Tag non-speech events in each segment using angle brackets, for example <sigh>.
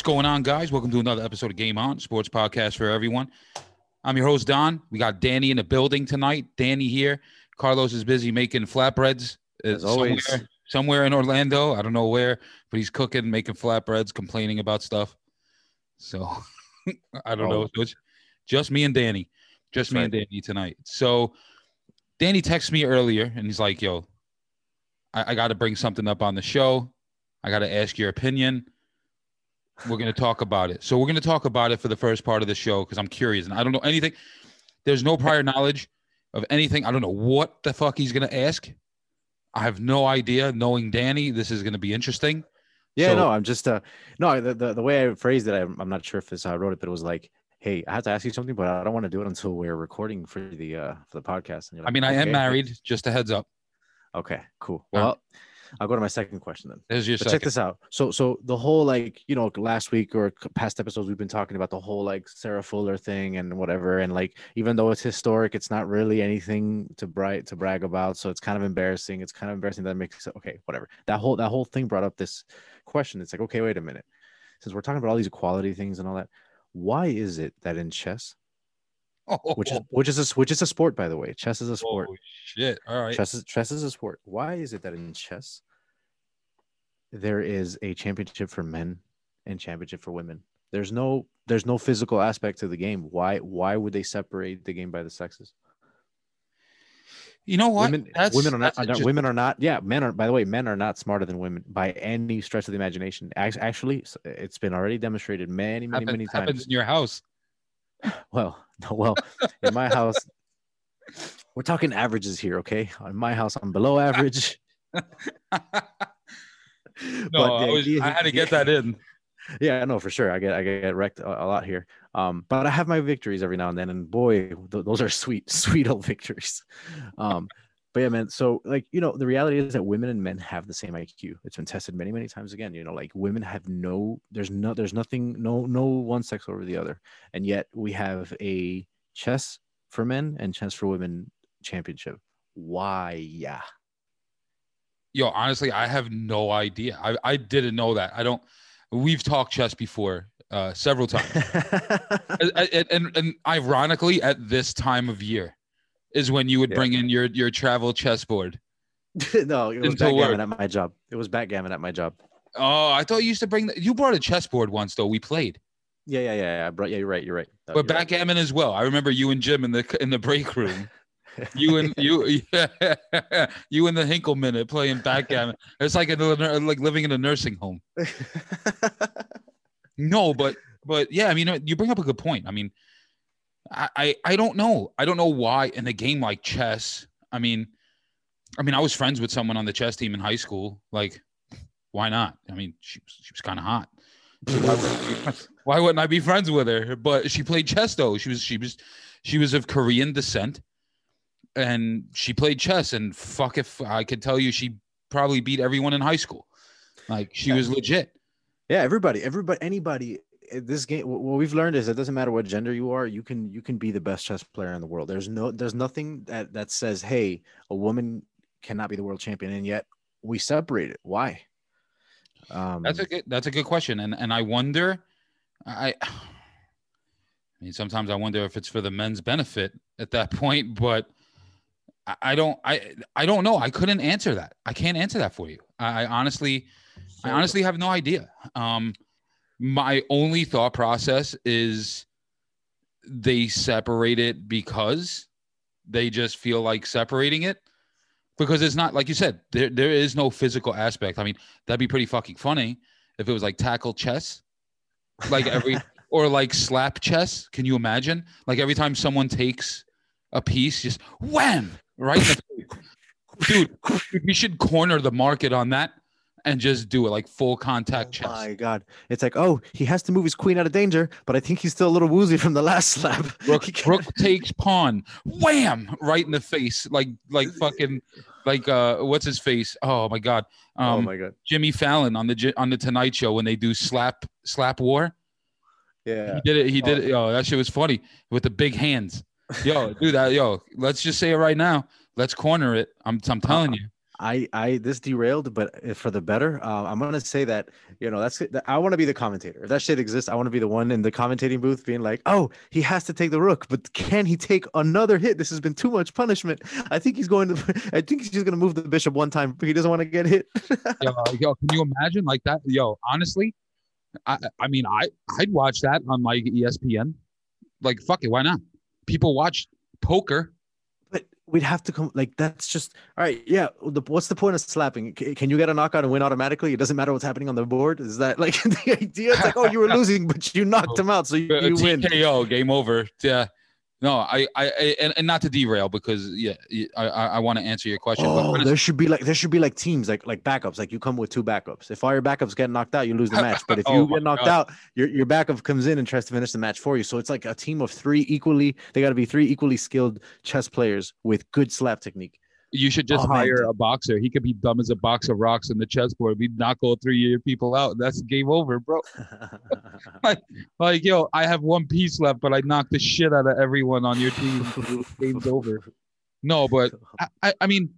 What's going on, guys? Welcome to another episode of Game On, sports podcast for everyone. I'm your host, Don. We got Danny in the building tonight. Danny here. Carlos is busy making flatbreads. uh, As always. Somewhere, somewhere in Orlando. I don't know where, but he's cooking, making flatbreads, complaining about stuff. So <laughs> I don't know. Oh. So it's just me and Danny. Just That's me and Danny tonight. So Danny texted me earlier and he's like, yo, I, I got to bring something up on the show. I got to ask your opinion. We're going to talk about it. So we're going to talk about it for the first part of the show because I'm curious and I don't know anything. There's no prior knowledge of anything. I don't know what the fuck he's going to ask. I have no idea. Knowing Danny, this is going to be interesting. Yeah, So- no, I'm just uh no, the, the the way I phrased it, I'm, I'm not sure if this how I wrote it, but it was like, hey, I have to ask you something, but I don't want to do it until we're recording for the uh for the podcast. And you're I like, mean, I am married. Just a heads up. Okay, cool. Uh, Well, I'll go to my second question then. There's your But check this out. So so the whole like you know last week or past episodes we've been talking about the whole like Sarah Fuller thing and whatever and like even though it's historic, it's not really anything to bright to brag about. So it's kind of embarrassing. It's kind of embarrassing that makes okay, whatever. That whole that whole thing brought up this question. It's like okay, wait a minute. Since we're talking about all these equality things and all that, why is it that in chess, which is <laughs> which is a, which is a sport by the way, chess is a sport. Oh, shit. All right. Chess is chess is a sport. Why is it that in chess there is a championship for men and championship for women? There's no there's no physical aspect to the game. Why why would they separate the game by the sexes? You know what? Women women are not, are not- uh, interesting. women are not yeah men are by the way men are not smarter than women by any stretch of the imagination. Actually, it's been already demonstrated many many Happen- many happens times. in your house. <laughs> Well, well, in my house, we're talking averages here, okay? In my house, I'm below average. <laughs> no, But I, was, idea- I had to get <laughs> that in. Yeah, no, for sure. I get I get wrecked a, a lot here. Um, but I have my victories every now and then, and boy, th- those are sweet, sweet old victories. Um, but yeah, man. So like you know, the reality is that women and men have the same IQ. It's been tested many, many times again. You know, like women have no, there's no, there's nothing, no, no one sex over the other, and yet we have a chess for men and chess for women championship. Why? Yeah. Yo, honestly, I have no idea. I, I didn't know that. I don't. We've talked chess before uh, several times, <laughs> and, and, and and ironically, at this time of year, is when you would Yeah. bring in your your travel chessboard. <laughs> no, it was Into work. backgammon at my job. It was backgammon at my job. Oh, I thought you used to bring. The, you brought a chessboard once, though. We played, Yeah, yeah, yeah. yeah. I brought, yeah, you're right. You're right. No, but you're right. backgammon as well. I remember you and Jim in the in the break room. <laughs> You and you, <laughs> you and the Hinkle minute playing backgammon. It's like a, like living in a nursing home. No, but but yeah, I mean, you bring up a good point. I mean, I I, I don't know. I don't know why in a game like chess. I mean, I mean, I was friends with someone on the chess team in high school. Like, why not? I mean, she was- she was kind of hot. Why, would- <laughs> why wouldn't I be friends with her? But she played chess though. She was she was she was of Korean descent, and she played chess. And fuck if I could tell you, she probably beat everyone in high school. Like she was legit. yeah, everybody, everybody, anybody. This game, what we've learned is it doesn't matter what gender you are, you can you can be the best chess player in the world. There's no there's nothing that that says, hey, a woman cannot be the world champion, and yet we separate it. Why? Um, That's a good. That's a good question, and and I wonder, I, <sighs> I mean, sometimes I wonder if it's for the men's benefit at that point, but I, I don't. I I don't know. I couldn't answer that. I can't answer that for you. I, I honestly, I honestly have no idea. Um, my only thought process is they separate it because they just feel like separating it because it's not like you said there there is no physical aspect. I mean, that'd be pretty fucking funny if it was like tackle chess, like every <laughs> or like slap chess. Can you imagine? Like every time someone takes a piece, just wham right. in. <laughs> Dude, we should corner the market on that and just do it like full contact Oh chess. my god! It's like, oh, he has to move his queen out of danger, but I think he's still a little woozy from the last slap. <laughs> Rook, Rook takes pawn, wham, right in the face, like like <laughs> fucking like uh what's his face? Oh my god, um, oh my god! Jimmy Fallon on the on the Tonight Show when they do slap slap war. Yeah. He did it. He did it. Yo, that shit was funny with the big hands. Yo, do that. Yo, let's just say it right now. Let's corner it. I'm I'm telling <laughs> you. I I this derailed, but for the better. Uh, I'm gonna say that you know that's I want to be the commentator. If that shit exists, I want to be the one in the commentating booth being like, "Oh, he has to take the rook, but can he take another hit? This has been too much punishment. I think he's going to. <laughs> I think he's just gonna move the bishop one time. But he doesn't want to get hit." yo, yo, can you imagine like that? Yo, honestly, I I mean I I'd watch that on like ESPN. Like fuck it, why not? People watch poker we'd have to come like that's just all right yeah the, what's the point of slapping? Can you get a knockout and win automatically? It doesn't matter what's happening on the board? Is that like <laughs> the idea? It's like oh you were <laughs> losing but you knocked oh, him out so you, uh, you win. TKO, game over. Yeah no, I, I, and, and not to derail because yeah, I, I want to answer your question. Oh, there should be like there should be like teams like like backups. Like you come with two backups. If all your backups get knocked out, you lose the <laughs> match. But if oh you oh get knocked God. out, your your backup comes in and tries to finish the match for you. So it's like a team of three equally. They got to be three equally skilled chess players with good slap technique. You should just oh, hire a boxer. He could be dumb as a box of rocks in the chessboard. We knock all three of your people out. That's game over, bro. <laughs> <laughs> like, like, yo, I have one piece left, but I knocked the shit out of everyone on your team. Game's over. No, but I, I, I mean,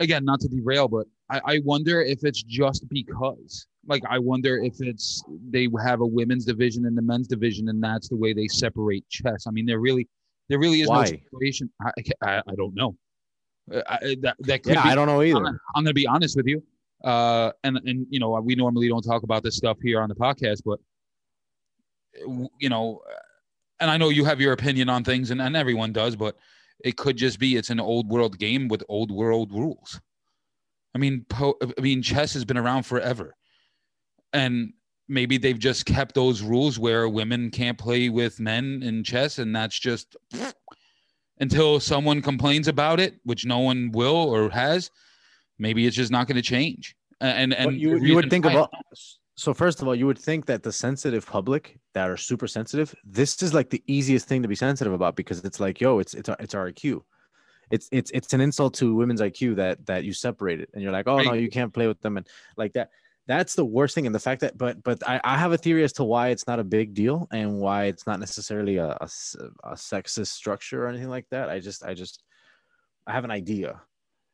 again, not to derail, but I, I wonder if it's just because. Like, I wonder if it's they have a women's division and the men's division, and that's the way they separate chess. I mean, there really, there really is Why? no separation. I, I, I don't know. I, that that could yeah, be, I don't know either. I'm, I'm going to be honest with you. Uh, and and you know we normally don't talk about this stuff here on the podcast, but you know, and I know you have your opinion on things, and, and everyone does, but it could just be it's an old world game with old world rules. I mean, po- I mean, chess has been around forever, and maybe they've just kept those rules where women can't play with men in chess, and that's just until someone complains about it, which no one will or has, maybe it's just not going to change. And and you, you would think about so first of all, you would think that the sensitive public that are super sensitive, this is like the easiest thing to be sensitive about because it's like, yo, it's it's our, it's our IQ. It's it's it's an insult to women's IQ that that you separate it and you're like, oh no, you can't play with them and like that that's the worst thing. And the fact that but but I, I have a theory as to why it's not a big deal and why it's not necessarily a, a, a sexist structure or anything like that. I just i just i have an idea.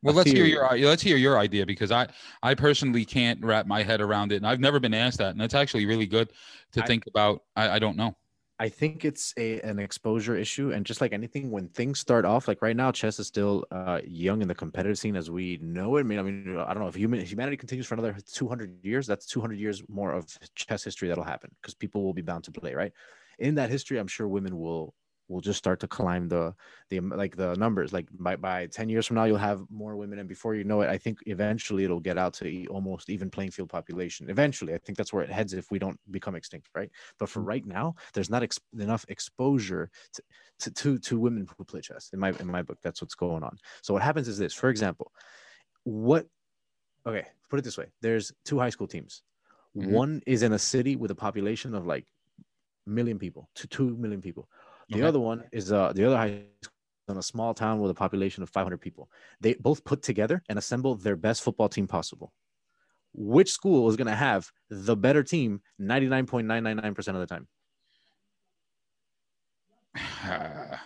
Well let's theory. hear your let's hear your idea because i i personally can't wrap my head around it and i've never been asked that. And that's actually really good to I, think about. I i don't know I think it's a an exposure issue, and just like anything, when things start off, like right now, chess is still uh, young in the competitive scene as we know it. I mean, I mean, I don't know if human humanity continues for another 200 years. That's 200 years more of chess history that'll happen because people will be bound to play. Right in that history, I'm sure women will will just start to climb the the like the numbers. Like by, by 10 years from now you'll have more women and before you know it i think eventually it'll get out to almost even playing field population. Eventually i think that's where it heads if we don't become extinct right? But for mm. right now there's not ex- enough exposure to, to, to to women who play chess in my in my book that's what's going on. So what happens is this. For example what okay put it this way. There's two high school teams. Mm-hmm. one is in a city with a population of like million people to 2 million people the okay. other one is uh, the other high school in a small town with a population of 500 people. They both put together and assembled their best football team possible. Which school is going to have the better team 99.999% of the time? <sighs>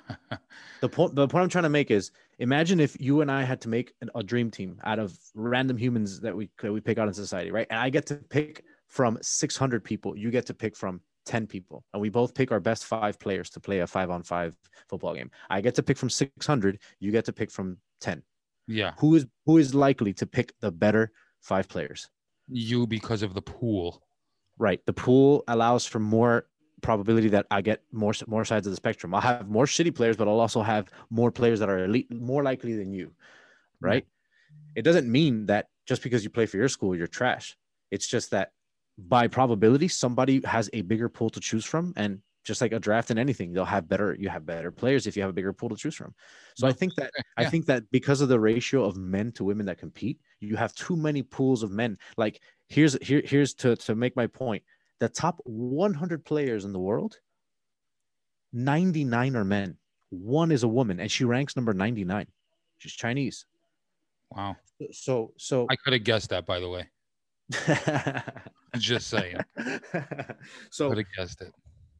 the point the point I'm trying to make is imagine if you and I had to make an, a dream team out of random humans that we that we pick out in society, right? And I get to pick from 600 people. You get to pick from 10 people and we both pick our best five players to play a five on five football game. I get to pick from 600 you get to pick from 10 yeah. Who is who is likely to pick the better five players? You because of the pool. Right. The pool allows for more probability that i get more more sides of the spectrum. I'll have more shitty players but i'll also have more players that are elite more likely than you. Right? It doesn't mean that just because you play for your school you're trash. It's just that by probability, somebody has a bigger pool to choose from. And just like a draft and anything, they'll have better, you have better players if you have a bigger pool to choose from. So I think that, yeah. I think that because of the ratio of men to women that compete, you have too many pools of men. Like here's, here, here's to, to make my point. The top 100 players in the world, 99 are men. One is a woman and she ranks number 99. She's Chinese. Wow. So, so I could have guessed that by the way. <laughs> Just saying. <laughs> so Could have guessed it.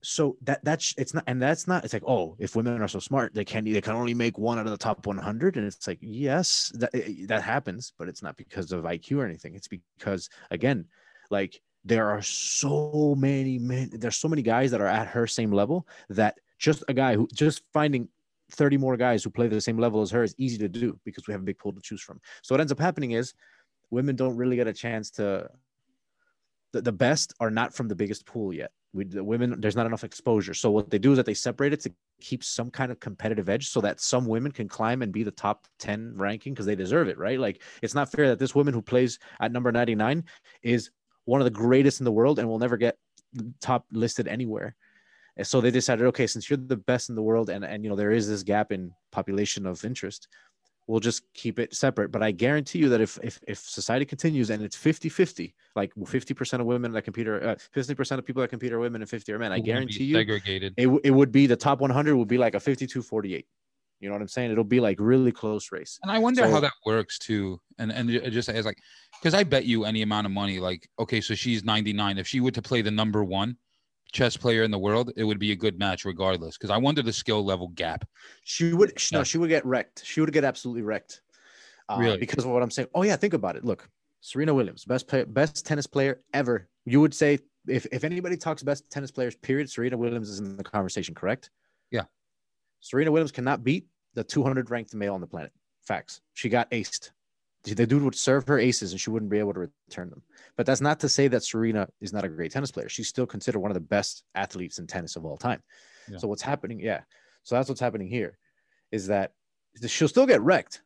so that that's it's not and that's not it's like oh if women are so smart they can they can only make one out of the top 100 and it's like yes that eh, that happens but it's not because of IQ or anything it's because again like there are so many men there's so many guys that are at her same level that just a guy who just finding 30 more guys who play the same level as her is easy to do because we have a big pool to choose from so what ends up happening is women don't really get a chance to the, the best are not from the biggest pool yet. We the women there's not enough exposure. So what they do is that they separate it to keep some kind of competitive edge so that some women can climb and be the top 10 ranking because they deserve it right? Like it's not fair that this woman who plays at number 99 is one of the greatest in the world and will never get top listed anywhere. And so they decided okay since you're the best in the world and and you know there is this gap in population of interest we'll just keep it separate. But I guarantee you that if if, if society continues and it's 50 50, like 50% of women that compete are uh, 50% of people that compete are women and 50 are men, I guarantee you segregated. It, it would be the top 100 would be like a 52 48. You know what I'm saying? It'll be like really close race. And I wonder So- how that works too. And and just as like because I bet you any amount of money, like okay, so she's 99. If she were to play the number one chess player in the world, it would be a good match regardless. Because I wonder the skill level gap. She would Yeah. no, she would get wrecked. She would get absolutely wrecked. Uh, Really? Because of what I'm saying. Oh yeah, think about it. Look, Serena Williams, best player, best tennis player ever. You would say if if anybody talks best tennis players, period, Serena Williams is in the conversation, correct? Yeah. Serena Williams cannot beat the 200 ranked male on the planet. Facts. She got aced. The dude would serve her aces and she wouldn't be able to return them. But that's not to say that Serena is not a great tennis player. She's still considered one of the best athletes in tennis of all time. Yeah. So what's happening? Yeah. So that's what's happening here is that she'll still get wrecked.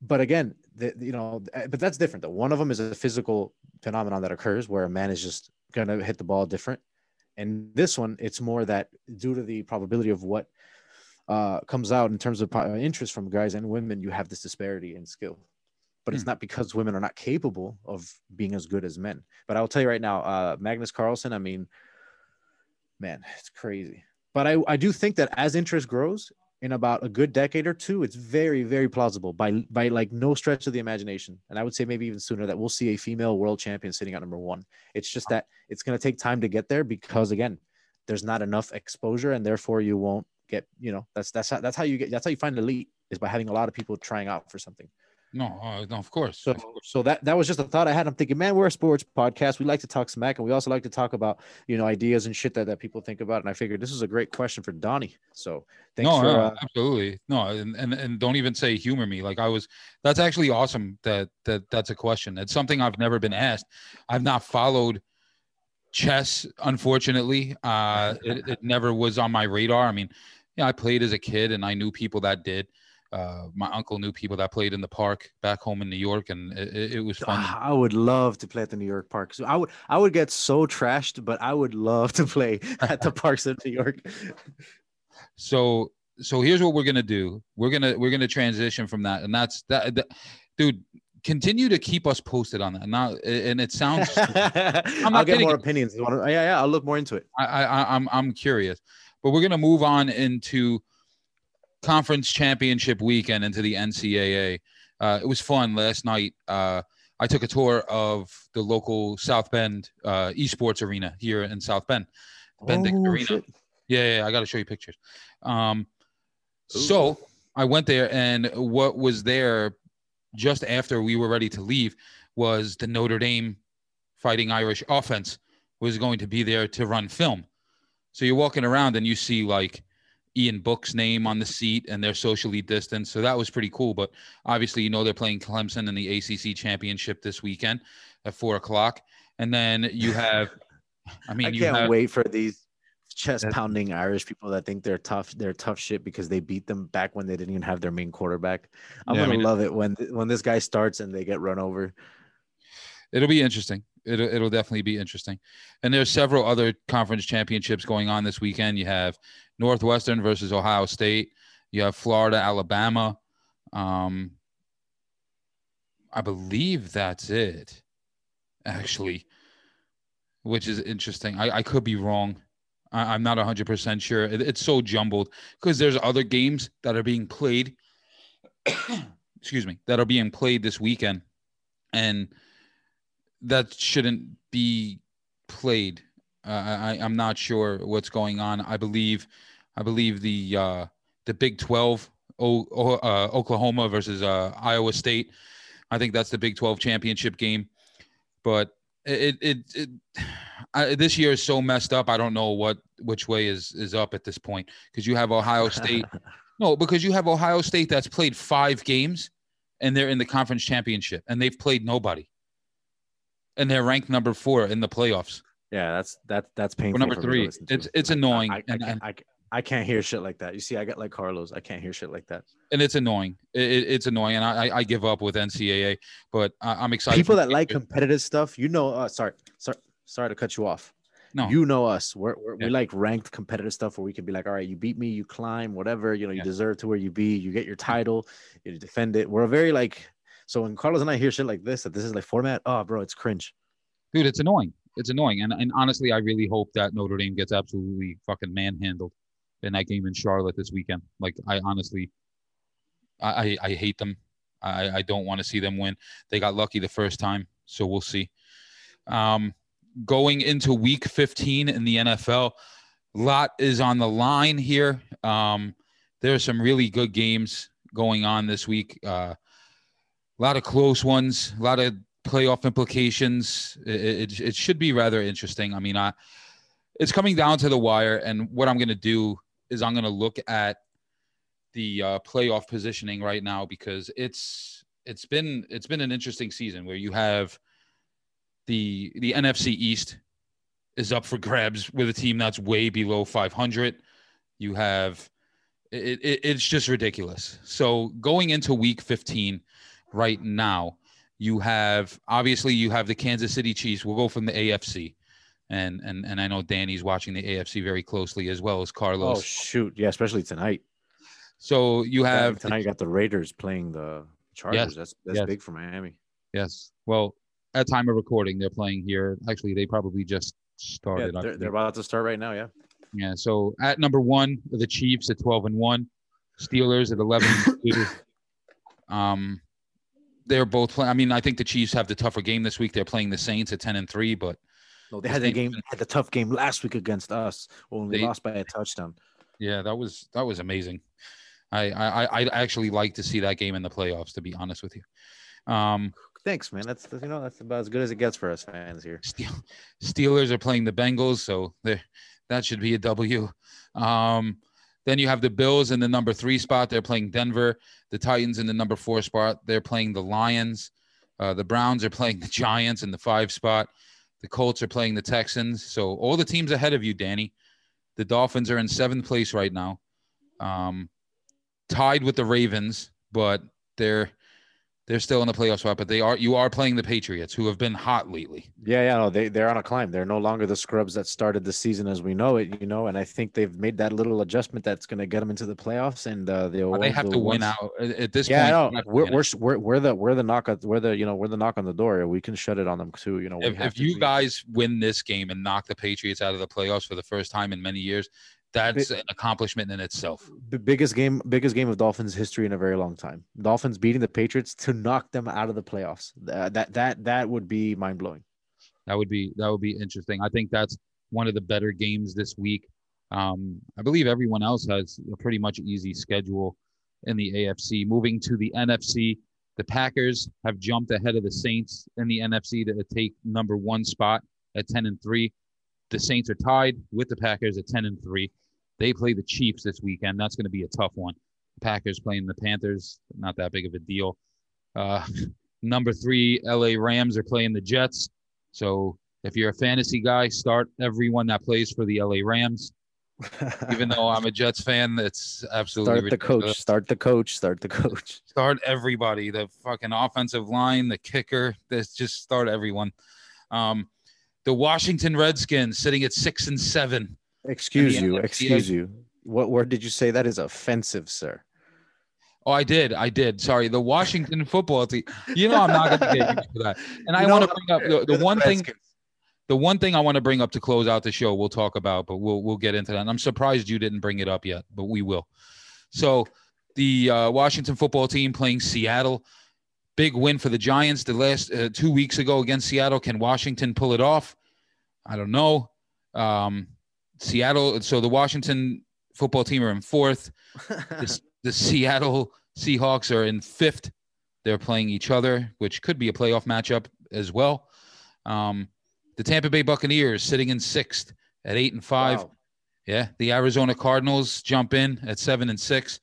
But again, the, you know, but that's different though. One of them is a physical phenomenon that occurs where a man is just going to hit the ball different. And this one, it's more that due to the probability of what uh, comes out in terms of interest from guys and women, you have this disparity in skill. But it's Hmm. not because women are not capable of being as good as men. But I will tell you right now, uh, Magnus Carlsen, I mean, man, it's crazy. But I, I do think that as interest grows in about a good decade or two, it's very, very plausible by by like no stretch of the imagination. And I would say maybe even sooner that we'll see a female world champion sitting at number one. It's just that it's going to take time to get there because again, there's not enough exposure, and therefore you won't get. You know, that's that's how, that's how you get. That's how you find elite is by having a lot of people trying out for something. No, uh, no, of course. So, so that that was just a thought I had. I'm thinking, man, we're a sports podcast. We like to talk smack, and we also like to talk about you know ideas and shit that, that people think about. And I figured this is a great question for Donnie. So thanks no, for no, uh, absolutely no, and, and and don't even say humor me. Like I was, that's actually awesome. That that that's a question. It's something I've never been asked. I've not followed chess, unfortunately. Uh, it, it never was on my radar. I mean, yeah, I played as a kid, and I knew people that did. Uh, my uncle knew people that played in the park back home in New York, and it, it- it was fun. I would love to play at the New York Park. So I would I would get so trashed, but I would love to play <laughs> at the parks of New York. so so here's what we're gonna do we're gonna we're gonna transition from that and that's that, that dude continue to keep us posted on that now and it sounds <laughs> I, I'll get more you. opinions. Yeah, yeah, I'll look more into it. I, I i'm i'm curious but we're gonna move on into conference championship weekend into the ncaa uh, it was fun last night uh, i took a tour of the local south bend uh, esports arena here in south bend Bendix Oh, Arena. shit. Yeah, yeah, I got to show you pictures. Um, so I went there, and what was there just after we were ready to leave was the Notre Dame Fighting Irish offense was going to be there to run film. So you're walking around and you see like Ian Book's name on the seat, and they're socially distanced. So that was pretty cool. But obviously, you know they're playing Clemson in the ACC championship this weekend at four o'clock, and then you <laughs> have. I mean, I you can't have, wait for these chest pounding Irish people that think they're tough. They're tough shit because they beat them back when they didn't even have their main quarterback. I'm Yeah, I gonna love it when when this guy starts and they get run over. It'll be interesting. It'll, it'll definitely be interesting. And there's several other conference championships going on this weekend. You have Northwestern versus Ohio State. You have Florida, Alabama. Um, I believe that's it, actually, which is interesting. I, I could be wrong. I, I'm not 100% sure. It, it's so jumbled because there's other games that are being played. <coughs> excuse me, that are being played this weekend. And that shouldn't be played. Uh, I, I'm not sure what's going on. I believe, I believe the uh, the Big 12, o, o, uh, Oklahoma versus uh, Iowa State. I think that's the Big 12 championship game. But it it, it <sighs> I, this year is so messed up. I don't know what which way is is up at this point because you have Ohio State. <laughs> no, because you have Ohio State that's played five games and they're in the conference championship and they've played nobody, and they're ranked number four in the playoffs. Yeah, that's that's that's painful. Or number three. It's it's annoying. I, I, and, I, and, I, I can't hear shit like that. You see, I got like Carlos. I can't hear shit like that. and it's annoying. It, it- it's annoying, and I I- give up with NCAA, but I, I'm excited. People that like competitive stuff, you know. Uh, sorry, sorry, sorry to cut you off. No. you know us. We're, we're Yeah. we like ranked competitive stuff where we can be like, all right, you beat me, you climb, whatever. You know, you Yeah. deserve to where you be. You get your title, you defend it. We're a very like. So when Carlos and I hear shit like this, that this is like format, oh, bro, it's cringe. dude, it's annoying. It's annoying, and and honestly, I really hope that Notre Dame gets absolutely fucking manhandled in that game in Charlotte this weekend. Like, I honestly, I I, I hate them. I I don't want to see them win. They got lucky the first time, so we'll see. Um, going into Week 15 in the NFL, lot is on the line here. Um, there are some really good games going on this week. Uh, a lot of close ones, a lot of playoff implications. It, it, it should be rather interesting. I mean, I, it's coming down to the wire, and what I'm going to do is I'm going to look at the uh, playoff positioning right now because it's it's been it's been an interesting season where you have the the NFC East is up for grabs with a team that's way below 500. You have it, it, it's just ridiculous. So going into Week 15 right now, you have obviously you have the Kansas City Chiefs. We'll go from the AFC, and and and I know Danny's watching the AFC very closely as well as Carlos. Oh shoot, yeah, especially tonight. so you Yeah, have tonight. You got the Raiders playing the Chargers. That's that's yes. big for Miami. yes. Well, at time of recording, they're playing here. Actually, they probably just started. I they're, they're about to start right now. Yeah. Yeah. So at number one, the Chiefs at 12 and one, Steelers at 11 and two. <laughs> Um, they're both playing. I mean, I think the Chiefs have the tougher game this week. They're playing the Saints at 10 and three, but No, they had Saints game. Had the tough game last week against us when we They- lost by a touchdown. yeah, that was that was amazing. I I I actually like to see that game in the playoffs. To be honest with you, um, Thanks, man. That's you know that's about as good as it gets for us fans here. Steelers are playing the Bengals, so they that should be a W. Um, then you have the Bills in the number three spot. They're playing Denver. The Titans in the number four spot. They're playing the Lions. Uh, the Browns are playing the Giants in the five spot. The Colts are playing the Texans. So all the teams ahead of you, Danny. The Dolphins are in seventh place right now, um, tied with the Ravens, but they're they're still in the playoff spot. But they are you are playing the Patriots, who have been hot lately. Yeah, yeah, no, they they're on a climb. They're no longer the scrubs that started the season as we know it, you know. And I think they've made that little adjustment that's going to get them into the playoffs. And uh, they'll they have the to win ones- out at this Yeah, point. they We're, we're we're we're the we're the knock at we're the you know we're the knock on the door. We can shut it on them too. You know, if, if you be- guys win this game and knock the Patriots out of the playoffs for the first time in many years, that's an accomplishment in itself. the biggest game biggest game of Dolphins history in a very long time. Dolphins beating the Patriots to knock them out of the playoffs. That that that, that would be mind blowing. That would be that would be interesting. I think that's one of the better games this week. Um, I believe everyone else has a pretty much easy schedule in the AFC. Moving to the NFC, the Packers have jumped ahead of the Saints in the NFC to take number one spot at 10 and 3. The Saints are tied with the Packers at 10 and 3. They play the Chiefs this weekend. That's going to be a tough one. Packers playing the Panthers, not that big of a deal. Uh, <laughs> number three, LA Rams are playing the Jets. So if you're a fantasy guy, start everyone that plays for the LA Rams. <laughs> Even though I'm a Jets fan, it's absolutely start the coach, start the coach, start the coach. Start everybody. The fucking offensive line, the kicker. This just start everyone. Um, the Washington Redskins sitting at six and seven. Excuse you, excuse you. What word did you say? That is offensive, sir. Oh, I did. I did. Sorry. The Washington <laughs> football team. You know, I'm not going to get used to that. And I know want to bring up the, You're the one thing. The one thing I want to bring up to close out the show, we'll talk about, but we'll we'll get into that. And I'm surprised you didn't bring it up yet, but we will. So, the uh, Washington football team playing Seattle, big win for the Giants the last uh, two weeks ago against Seattle. Can Washington pull it off? I don't know. Um, Seattle. So the Washington football team are in fourth. the, <laughs> the Seattle Seahawks are in fifth. They're playing each other, which could be a playoff matchup as well. Um, the Tampa Bay Buccaneers sitting in sixth at eight and five. Wow. Yeah, the Arizona Cardinals jump in at seven and six,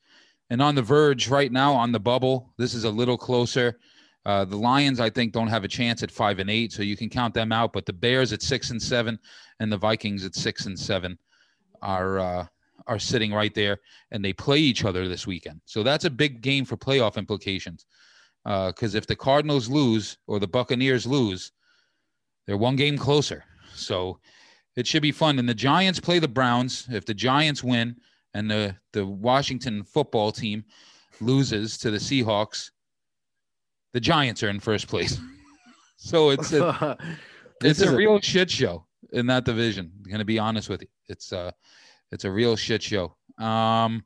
and on the verge right now on the bubble. This is a little closer. Uh, the Lions, I think, don't have a chance at five and eight, so you can count them out. But the Bears at six and seven, and the Vikings at six and seven, are uh, are sitting right there, and they play each other this weekend. So that's a big game for playoff implications. Because uh, if the Cardinals lose or the Buccaneers lose, they're one game closer. So it should be fun. And the Giants play the Browns. If the Giants win and the, the Washington football team loses to the Seahawks, the Giants are in first place. <laughs> so it's a, <laughs> it's a real shit show in that division. I'm gonna be honest with you. It's uh it's a real shit show. Um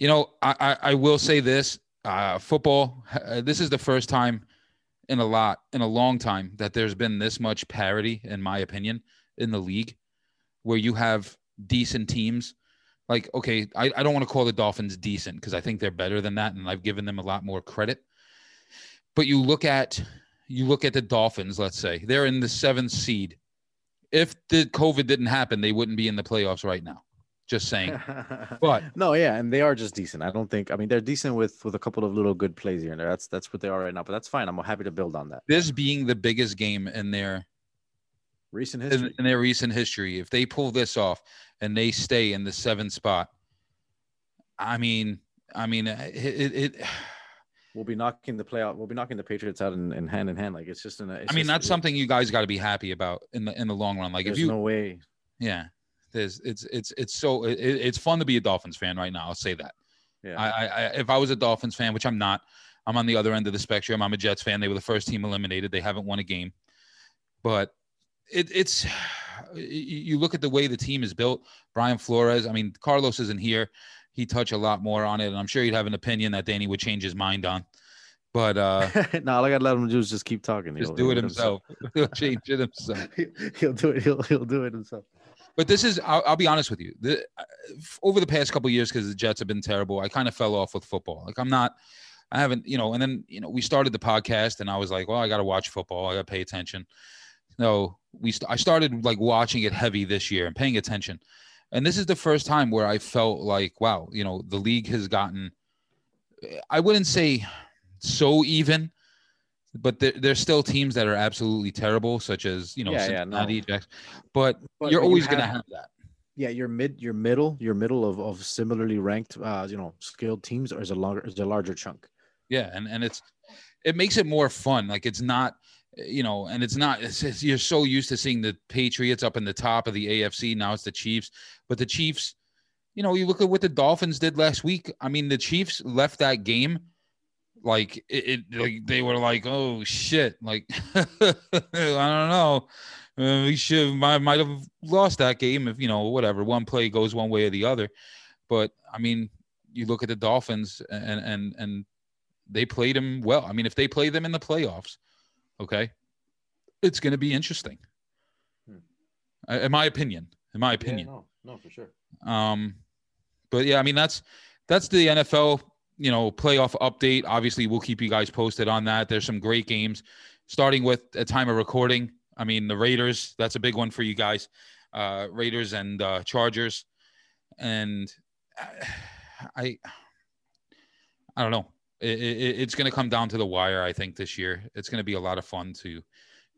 you know, I, I, I will say this: uh, football. Uh, this is the first time in a lot in a long time that there's been this much parity, in my opinion, in the league, where you have decent teams. Like, okay, I, I don't want to call the Dolphins decent because I think they're better than that, and I've given them a lot more credit. But you look at you look at the Dolphins, let's say they're in the seventh seed. If the COVID didn't happen, they wouldn't be in the playoffs right now. Just saying. <laughs> but no, yeah, and they are just decent. I don't think. I mean, they're decent with with a couple of little good plays here and there. That's that's what they are right now. But that's fine. I'm happy to build on that. This being the biggest game in their recent history. In, in their recent history, if they pull this off and they stay in the seventh spot, I mean, I mean, it, it, it we'll be knocking the playoff. We'll be knocking the Patriots out in, in hand in hand. Like it's just in. A, I mean, that's something you guys got to be happy about in the in the long run. Like if you no way. Yeah, there's it's it's it's so it, it's fun to be a Dolphins fan right now. I'll say that. Yeah. I, I if I was a Dolphins fan, which I'm not, I'm on the other end of the spectrum. I'm a Jets fan. They were the first team eliminated. They haven't won a game, but it, it's <sighs> you look at the way the team is built. Brian Flores. I mean, Carlos isn't here. He touch a lot more on it, and I'm sure he'd have an opinion that Danny would change his mind on. But uh <laughs> no, all I gotta let him do is just keep talking. Just he'll, do it himself. himself. <laughs> he'll change it himself. <laughs> he'll do it. He'll he'll do it himself. But this is, I'll, I'll be honest with you. The, over the past couple years, because the Jets have been terrible, I kind of fell off with football. Like I'm not, I haven't, you know. And then you know we started the podcast, and I was like, well, I got to watch football. I got to pay attention. No, we st- I started like watching it heavy this year and paying attention. And this is the first time where I felt like, wow, you know, the league has gotten. I wouldn't say so even, but there, there's still teams that are absolutely terrible, such as you know yeah, Cincinnati, yeah, no. But, but, you're always you going to have that. Yeah, your mid, your middle, your middle of, of similarly ranked, uh, you know, skilled teams is a longer, is a larger chunk. Yeah, and and it's it makes it more fun. Like it's not, you know, and it's not. It's, you're so used to seeing the Patriots up in the top of the AFC. Now it's the Chiefs, but the Chiefs, you know, you look at what the Dolphins did last week. I mean, the Chiefs left that game like it, it, like they were like oh shit like <laughs> i don't know uh, we should might, might have lost that game if you know whatever one play goes one way or the other but i mean you look at the dolphins and and and they played them well i mean if they play them in the playoffs okay it's going to be interesting hmm. in my opinion in my opinion yeah, no, no for sure um but yeah i mean that's that's the nfl you know, playoff update. Obviously, we'll keep you guys posted on that. There's some great games, starting with a time of recording. I mean, the Raiders, that's a big one for you guys. Uh, Raiders and uh, Chargers. And <sighs> I, I don't know. It, it, it's going to come down to the wire, I think, this year. It's going to be a lot of fun to,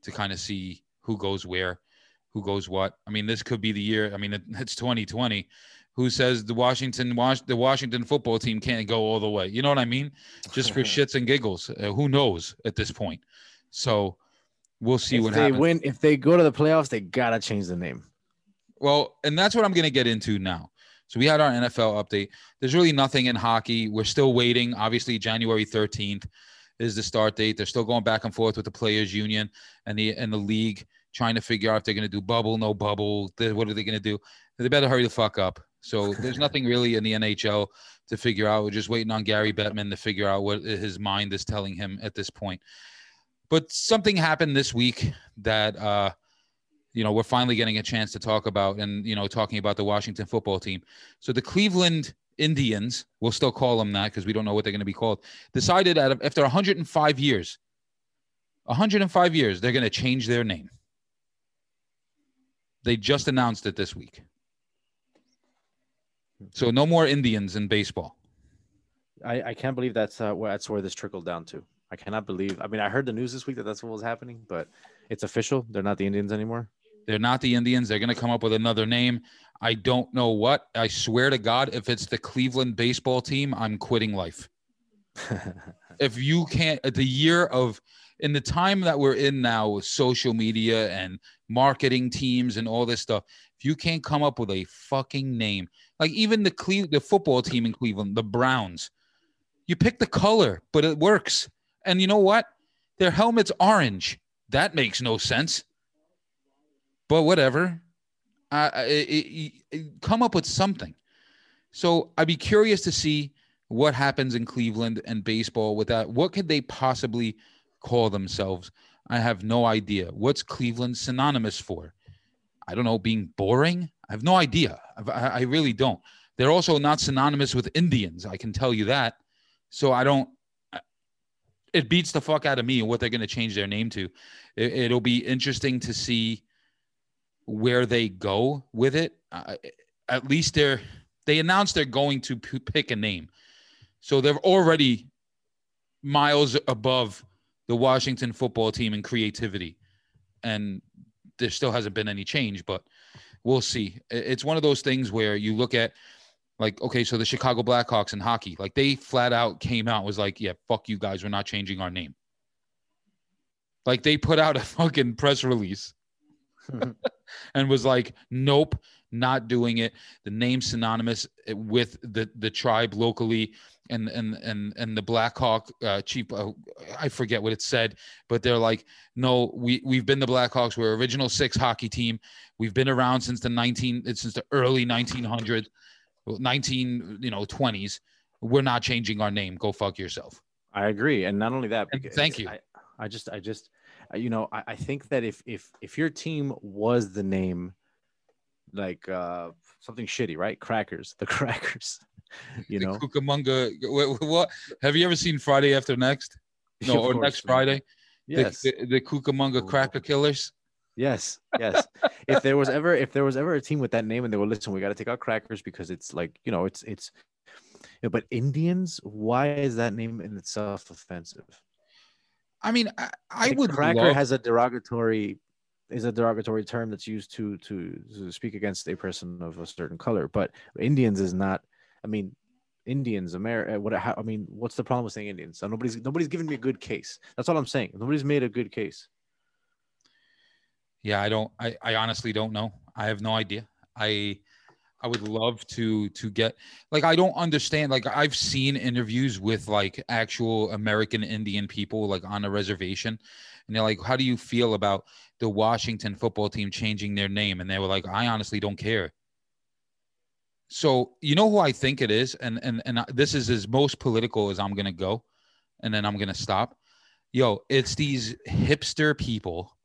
to kind of see who goes where, who goes what. I mean, this could be the year. I mean, it, <laughs> it's 2020 who says the Washington the Washington football team can't go all the way. You know what I mean? Just for <laughs> shits and giggles. Uh, who knows at this point? So we'll see if what they happens. win. If they go to the playoffs, they gotta change the name. Well, and that's what I'm going to get into now. So we had our NFL update. There's really nothing in hockey. We're still waiting. Obviously, January 13th is the start date. They're still going back and forth with the players' union and the and the league, trying to figure out if they're going to do bubble, no bubble. What are they going to do? They better hurry the fuck up. So <laughs> there's nothing really in the NHL to figure out. We're just waiting on Gary Bettman to figure out what his mind is telling him at this point. But something happened this week that uh, you know, we're finally getting a chance to talk about and, you know, talking about the Washington football team. So the Cleveland Indians, we'll still call them that because we don't know what they're going to be called, decided that after 105 years, 105 years, they're going to change their name. They just announced it this week. So no more Indians in baseball. I, I can't believe that's uh, where that's where this trickled down to. I cannot believe. I mean, I heard the news this week that that's what was happening, but it's official. They're not the Indians anymore. They're not the Indians. They're going to come up with another name. I don't know what. I swear to God, if it's the Cleveland baseball team, I'm quitting life. <laughs> if you can't, the year of, in the time that we're in now with social media and marketing teams and all this stuff, if you can't come up with a fucking name, like even the Cle- the football team in Cleveland, the Browns, you pick the color, but it works. And you know what? Their helmet's orange. That makes no sense. But whatever. Uh, it, it, come up with something. So I'd be curious to see what happens in Cleveland and baseball with that. What could they possibly call themselves? I have no idea. What's Cleveland synonymous for? I don't know, being boring? I have no idea. I, I really don't. They're also not synonymous with Indians. I can tell you that. So I don't. It beats the fuck out of me what they're going to change their name to. It, it'll be interesting to see where they go with it. Uh, at least they're they announced they're going to p- pick a name, so they're already miles above the Washington football team in creativity, and there still hasn't been any change. But we'll see. It's one of those things where you look at like okay so the chicago blackhawks in hockey like they flat out came out was like yeah fuck you guys we're not changing our name like they put out a <laughs> fucking press release <laughs> and was like nope not doing it. The name synonymous with the the tribe locally and and and and the blackhawk uh chief uh, i forget what it said but they're like no we we've been the blackhawks we're original six hockey team. We've been around since the 19 since the early 1900s 19 you know 20s we're not changing our name. Go fuck yourself. I agree. And not only that thank you. I, I just i just you know I, I think that if if if your team was the name like uh something shitty right? Crackers <laughs> the crackers you the know? Cucamonga what, what have you ever seen friday after next? <laughs> No or next friday? Yes. the, the, the Cucamonga cracker killers? Yes, yes. <laughs> if there was ever if there was ever a team with that name and they were listen, we got to take out crackers because it's like you know it's it's. You know, but Indians, why is that name in itself offensive? I mean, I, I would cracker love, has a derogatory is a derogatory term that's used to to to speak against a person of a certain color. But Indians is not. I mean, Indians, America. Uh, what? How, I mean, what's the problem with saying Indians? So nobody's nobody's giving me a good case. That's all I'm saying. Nobody's made a good case. yeah i don't I, I honestly don't know i have no idea i i would love to to get like i don't understand like i've seen interviews with like actual american indian people like on a reservation and they're like how do you feel about the washington football team changing their name? And they were like i honestly don't care. So you know who i think it is? And and and this is as most political as i'm gonna go and then i'm gonna stop. Yo it's these hipster people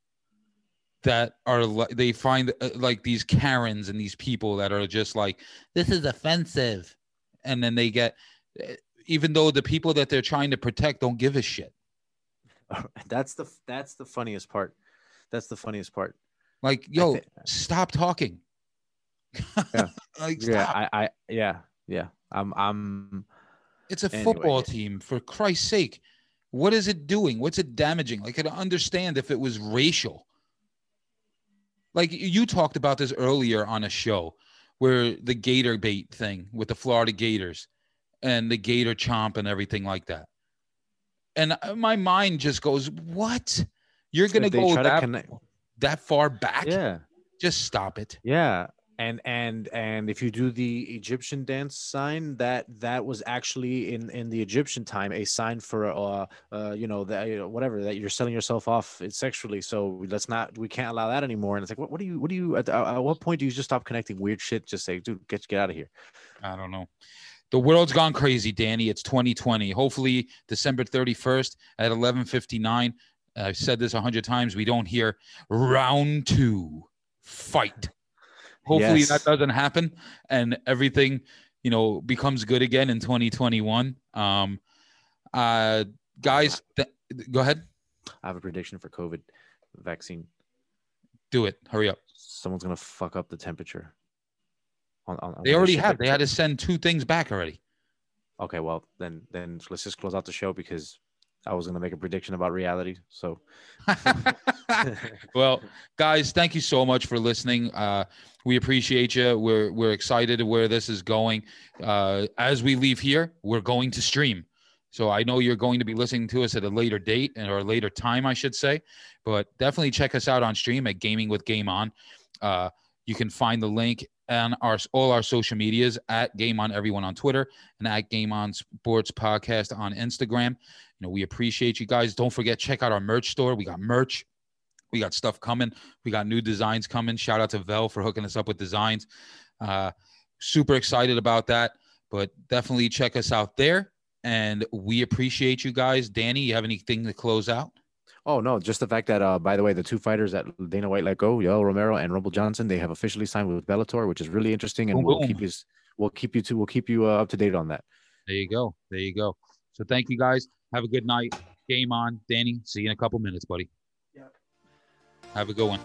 that are li- they find uh, like these Karens and these people that are just like this is offensive, and then they get uh, even though the people that they're trying to protect don't give a shit. <laughs> That's the that's the funniest part. That's the funniest part. Like yo, thi- stop talking. Yeah. <laughs> like Yeah, stop. I, I yeah yeah. I'm I'm it's a anyway. football team for Christ's sake. What is it doing? What's it damaging? Like I understand if it was racial. Like you talked about this earlier on a show where the gator bait thing with the Florida Gators and the gator chomp and everything like that. And uh, my mind just goes, "What? You're going to go that, connect- that far back? yeah Just stop it." yeah and and and if you do the egyptian dance sign that that was actually in in the egyptian time a sign for uh uh you know that you know, whatever that you're selling yourself off sexually so let's not we can't allow that anymore and it's like what, what do you what do you at, at what point do you just stop connecting weird shit just say dude get get out of here I don't know. The world's gone crazy, Danny. It's 2020. Hopefully, December 31st at 11:59. I've said this a hundred times. We don't hear round two fight. Hopefully Yes. that doesn't happen and everything, you know, becomes good again in 2021. Um, uh, guys, th- go ahead, I have a prediction for COVID vaccine. do it. Hurry up. Someone's gonna fuck up the temperature. On, on, on They the already have. They had to send two things back already. Okay, well then then let's just close out the show because I was gonna make a prediction about reality. So <laughs> <laughs> well, guys, thank you so much for listening. Uh, we appreciate you. We're we're excited where this is going. Uh, as we leave here, we're going to stream. So I know you're going to be listening to us at a later date and or a later time, I should say. But definitely check us out on stream at Gaming with Game On. Uh, you can find the link on our all our social medias at Game On Everyone on Twitter and at Game On Sports Podcast on Instagram. You know, we appreciate you guys. Don't forget, check out our merch store. We got merch. We got stuff coming. We got new designs coming. Shout out to Vel for hooking us up with designs. Uh, super excited about that. But definitely check us out there. And we appreciate you guys. Danny, you have anything to close out? Oh no, just the fact that uh by the way, the two fighters that Dana White let go, Yoel Romero and Rumble Johnson, they have officially signed with Bellator, which is really interesting, and Boom, we'll boom. keep you we'll keep you to we'll keep you uh, up to date on that. There you go. There you go. So thank you guys. Have a good night. Game on. Danny, see you in a couple minutes, buddy. Yep. Have a good one.